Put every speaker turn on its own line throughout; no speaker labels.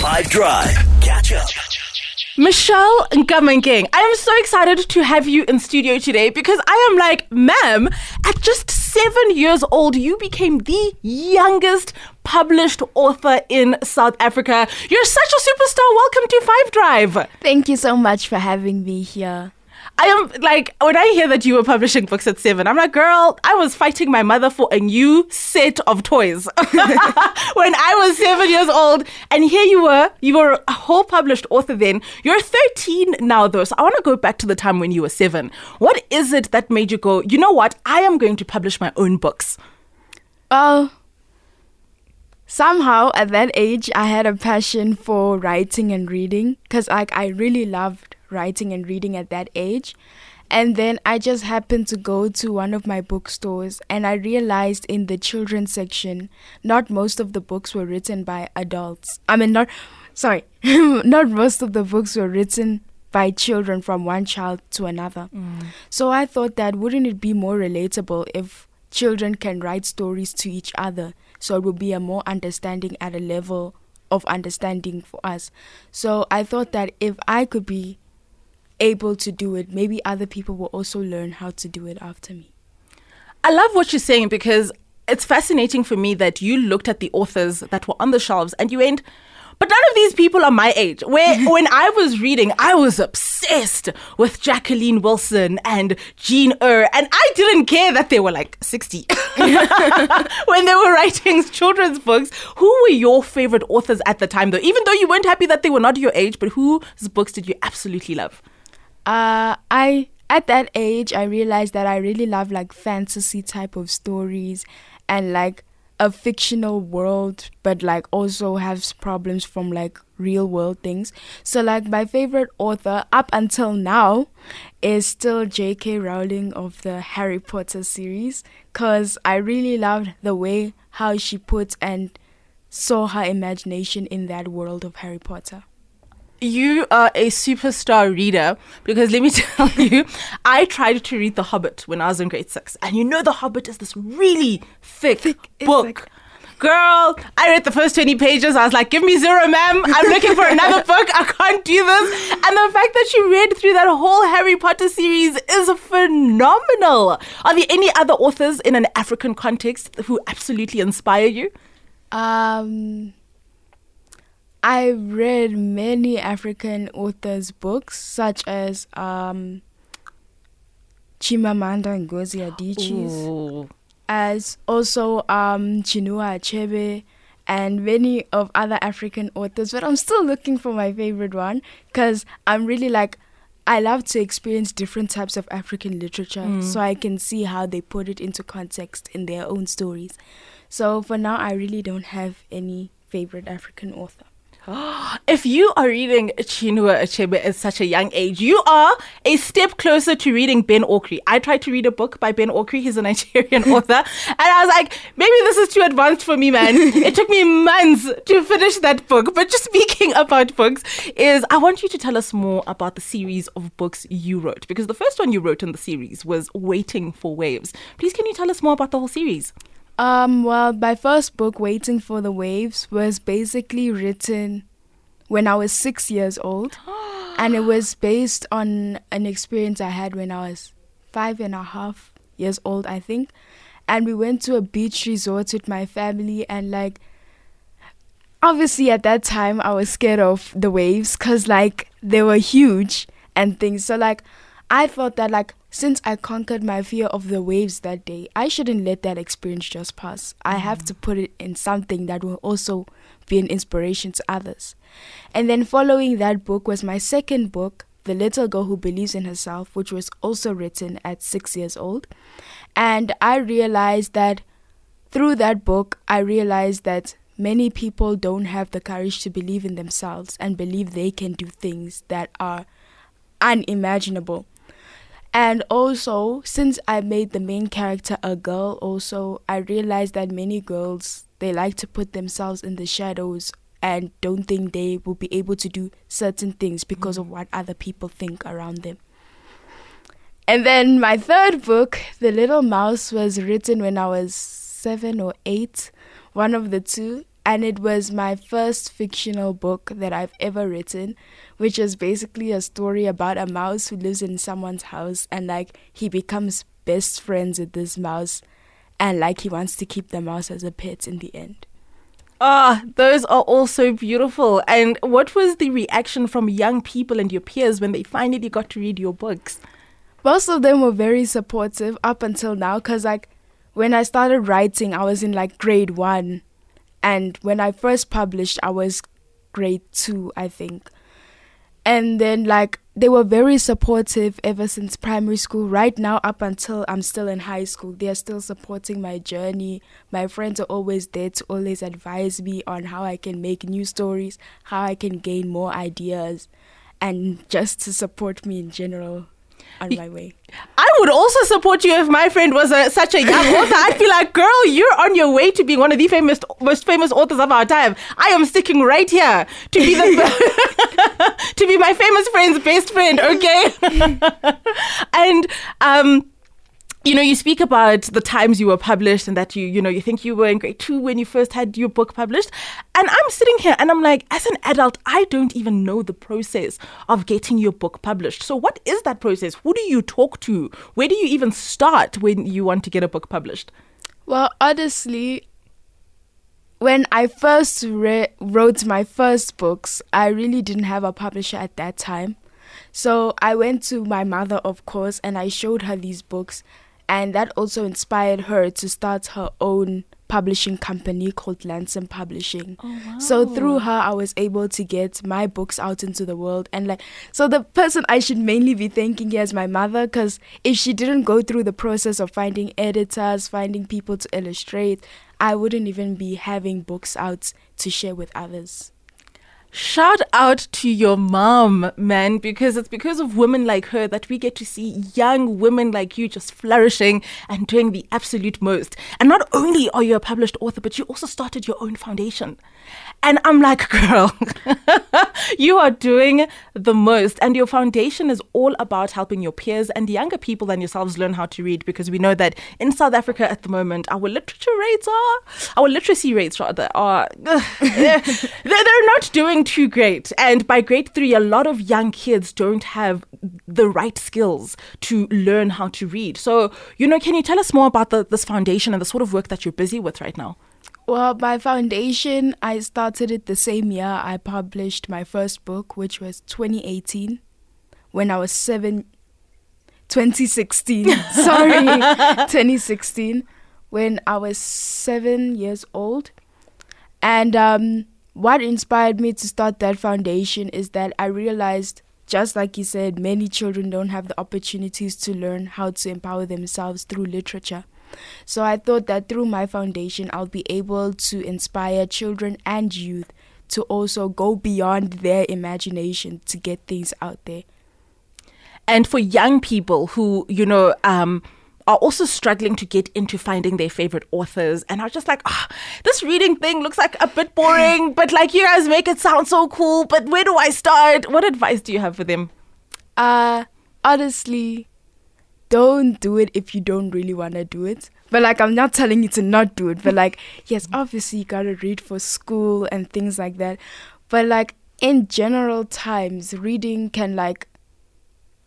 5 Drive. Catch up.
Michelle Nkamankeng, I am so excited to have you in studio today because I am like, ma'am, at just seven years old, you became the youngest published author in South Africa. You're such a superstar. Welcome to Five Drive.
Thank you so much for having me here.
I am like, when I hear that you were publishing books at seven, I'm like, girl, I was fighting my mother for a new set of toys when I was seven years old. And here you were, you were a whole published author then. You're 13 now, though. So I want to go back to the time when you were seven. What is it that made you go, you know what? I am going to publish my own books?
Well, somehow at that age, I had a passion for writing and reading because like I really loved writing and reading at that age. And then I just happened to go to one of my bookstores and I realized in the children's section, not most of the books were written by adults. I mean, not, sorry, not most of the books were written by children from one child to another. Mm. So I thought that wouldn't it be more relatable if children can write stories to each other? So it would be a more understanding at a level of understanding for us. So I thought that if I could be able to do it, maybe other people will also learn how to do it after me.
I love what you're saying because it's fascinating for me that you looked at the authors that were on the shelves and you went, but none of these people are my age. Where when I was reading, I was obsessed with Jacqueline Wilson and Jean Eyre, and I didn't care that they were like 60 when they were writing children's books. Who were your favorite authors at the time, though? Even though you weren't happy that they were not your age, but whose books did you absolutely love?
Uh, I at that age I realized that I really love like fantasy type of stories and like a fictional world but like also has problems from like real world things. So like my favorite author up until now is still J.K. Rowling of the Harry Potter series cuz I really loved the way how she put and saw her imagination in that world of Harry Potter
you are a superstar reader because let me tell you, I tried to read The Hobbit when I was in grade six. And you know, The Hobbit is this really thick, thick book. Girl, I read the first 20 pages. I was like, give me zero, ma'am. I'm looking for another book. I can't do this. And the fact that you read through that whole Harry Potter series is phenomenal. Are there any other authors in an African context who absolutely inspire you?
Um, I read many African authors' books, such as um, Chimamanda Ngozi Adichie's, as also um, Chinua Achebe, and many of other African authors. But I'm still looking for my favorite one because I'm really like, I love to experience different types of African literature mm. so I can see how they put it into context in their own stories. So for now, I really don't have any favorite African author.
if you are reading Chinua Achebe at such a young age, you are a step closer to reading Ben Okri. I tried to read a book by Ben Okri. He's a Nigerian author. And I was like, maybe this is too advanced for me, man. it took me months to finish that book. But just speaking about books is I want you to tell us more about the series of books you wrote. Because the first one you wrote in the series was Waiting for Waves. Please, can you tell us more about the whole series?
Um, well, my first book, Waiting for the Waves, was basically written when I was six years old. and it was based on an experience I had when I was five and a half years old, I think. And we went to a beach resort with my family, and like, obviously at that time, I was scared of the waves because, like, they were huge and things. So, like, I thought that, like, since I conquered my fear of the waves that day, I shouldn't let that experience just pass. I have to put it in something that will also be an inspiration to others. And then following that book was my second book, The Little Girl Who Believes in Herself, which was also written at six years old. And I realized that through that book, I realized that many people don't have the courage to believe in themselves and believe they can do things that are unimaginable. And also, since I made the main character a girl, also, I realized that many girls they like to put themselves in the shadows and don't think they will be able to do certain things because mm. of what other people think around them. And then my third book, The Little Mouse, was written when I was seven or eight, one of the two. And it was my first fictional book that I've ever written, which is basically a story about a mouse who lives in someone's house and like he becomes best friends with this mouse and like he wants to keep the mouse as a pet in the end.
Ah, those are all so beautiful. And what was the reaction from young people and your peers when they finally got to read your books?
Most of them were very supportive up until now because, like, when I started writing, I was in like grade one. And when I first published, I was grade two, I think. And then, like, they were very supportive ever since primary school. Right now, up until I'm still in high school, they are still supporting my journey. My friends are always there to always advise me on how I can make new stories, how I can gain more ideas, and just to support me in general on my way.
I would also support you if my friend was a, such a young author. I'd be like, girl, you're on your way to being one of the famous, most famous authors of our time. I am sticking right here to be the to be my famous friend's best friend. Okay, and um you know, you speak about the times you were published and that you, you know, you think you were in grade two when you first had your book published. And I'm sitting here and I'm like, as an adult, I don't even know the process of getting your book published. So, what is that process? Who do you talk to? Where do you even start when you want to get a book published?
Well, honestly, when I first re- wrote my first books, I really didn't have a publisher at that time. So I went to my mother, of course, and I showed her these books and that also inspired her to start her own publishing company called Lansom Publishing.
Oh, wow.
So through her I was able to get my books out into the world and like so the person I should mainly be thanking here is my mother cuz if she didn't go through the process of finding editors, finding people to illustrate, I wouldn't even be having books out to share with others.
Shout out to your mom, man, because it's because of women like her that we get to see young women like you just flourishing and doing the absolute most. And not only are you a published author, but you also started your own foundation. And I'm like, girl, you are doing the most. And your foundation is all about helping your peers and younger people than yourselves learn how to read because we know that in South Africa at the moment, our literature rates are, our literacy rates rather, are, they're, they're not doing too great. And by grade three, a lot of young kids don't have the right skills to learn how to read. So, you know, can you tell us more about the, this foundation and the sort of work that you're busy with right now?
Well, my foundation, I started it the same year I published my first book, which was 2018, when I was seven. 2016, sorry, 2016, when I was seven years old. And um, what inspired me to start that foundation is that I realized, just like you said, many children don't have the opportunities to learn how to empower themselves through literature. So I thought that through my foundation, I'll be able to inspire children and youth to also go beyond their imagination to get things out there.
And for young people who, you know, um, are also struggling to get into finding their favorite authors and are just like, oh, this reading thing looks like a bit boring, but like you guys make it sound so cool, but where do I start? What advice do you have for them?
Uh honestly, don't do it if you don't really want to do it. But like I'm not telling you to not do it, but like yes, obviously you got to read for school and things like that. But like in general times, reading can like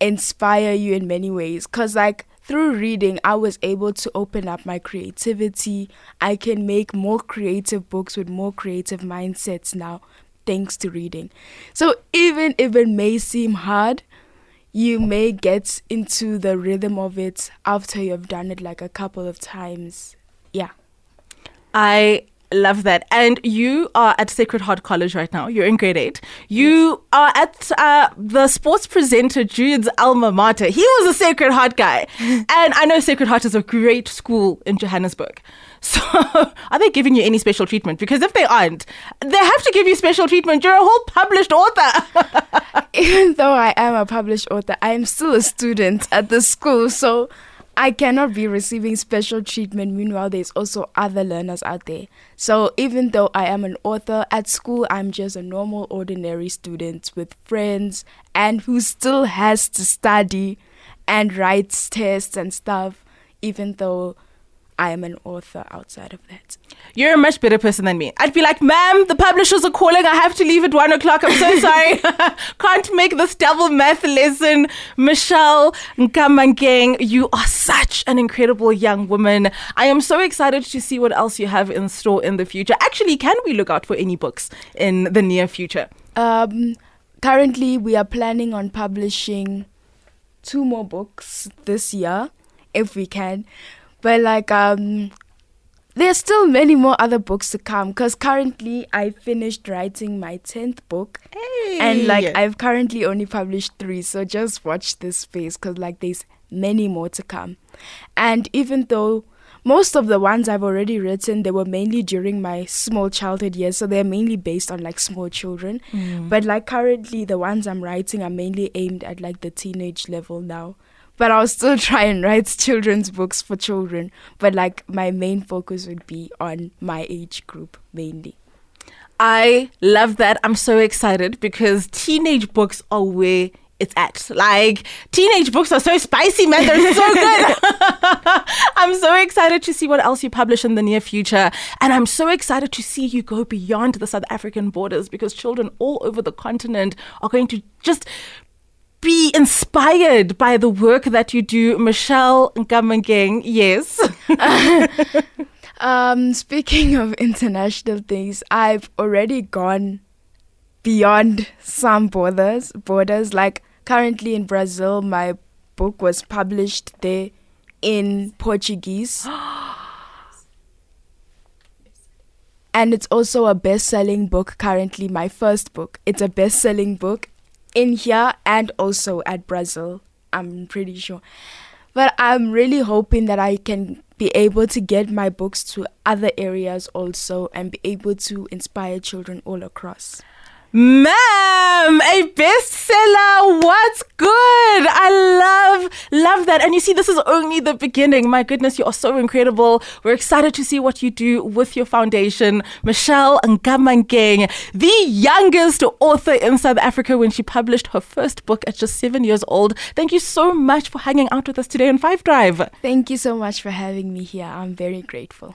inspire you in many ways cuz like through reading, I was able to open up my creativity. I can make more creative books with more creative mindsets now, thanks to reading. So, even if it may seem hard, you may get into the rhythm of it after you've done it like a couple of times. Yeah.
I Love that. And you are at Sacred Heart College right now. You're in grade eight. You yes. are at uh, the sports presenter Jude's alma mater. He was a Sacred Heart guy. and I know Sacred Heart is a great school in Johannesburg. So are they giving you any special treatment? Because if they aren't, they have to give you special treatment. You're a whole published author.
Even though I am a published author, I am still a student at the school. So I cannot be receiving special treatment. Meanwhile, there's also other learners out there. So even though I am an author at school, I'm just a normal, ordinary student with friends and who still has to study and writes tests and stuff, even though I am an author outside of that.
You're a much better person than me. I'd be like, ma'am, the publishers are calling. I have to leave at one o'clock. I'm so sorry. Can't make this double math lesson. Michelle Nkamankeng, you are such an incredible young woman. I am so excited to see what else you have in store in the future. Actually, can we look out for any books in the near future?
Um, currently, we are planning on publishing two more books this year, if we can. But like, um, there's still many more other books to come because currently I finished writing my 10th book.
Hey.
And like, I've currently only published three. So just watch this space because like, there's many more to come. And even though most of the ones I've already written, they were mainly during my small childhood years, so they're mainly based on like small children.
Mm.
But like currently, the ones I'm writing are mainly aimed at like the teenage level now. But I'll still try and write children's books for children. But like my main focus would be on my age group mainly.
I love that. I'm so excited because teenage books are where it's at. Like teenage books are so spicy, man. They're so good. I'm so excited to see what else you publish in the near future. And I'm so excited to see you go beyond the South African borders because children all over the continent are going to just be inspired by the work that you do. Michelle Nkamankeng, yes.
Um, speaking of international things, I've already gone beyond some borders. Borders like currently in Brazil, my book was published there in Portuguese. and it's also a best-selling book currently my first book it's a best-selling book in here and also at brazil i'm pretty sure. But i'm really hoping that i can be able to get my books to other areas also and be able to inspire children all across
Ma'am, a bestseller. What's good? I love, love that. And you see, this is only the beginning. My goodness, you are so incredible. We're excited to see what you do with your foundation. Michelle Nkamankeng, the youngest author in South Africa when she published her first book at just seven years old. Thank you so much for hanging out with us today on Five Drive.
thank you so much for having me here i'm very grateful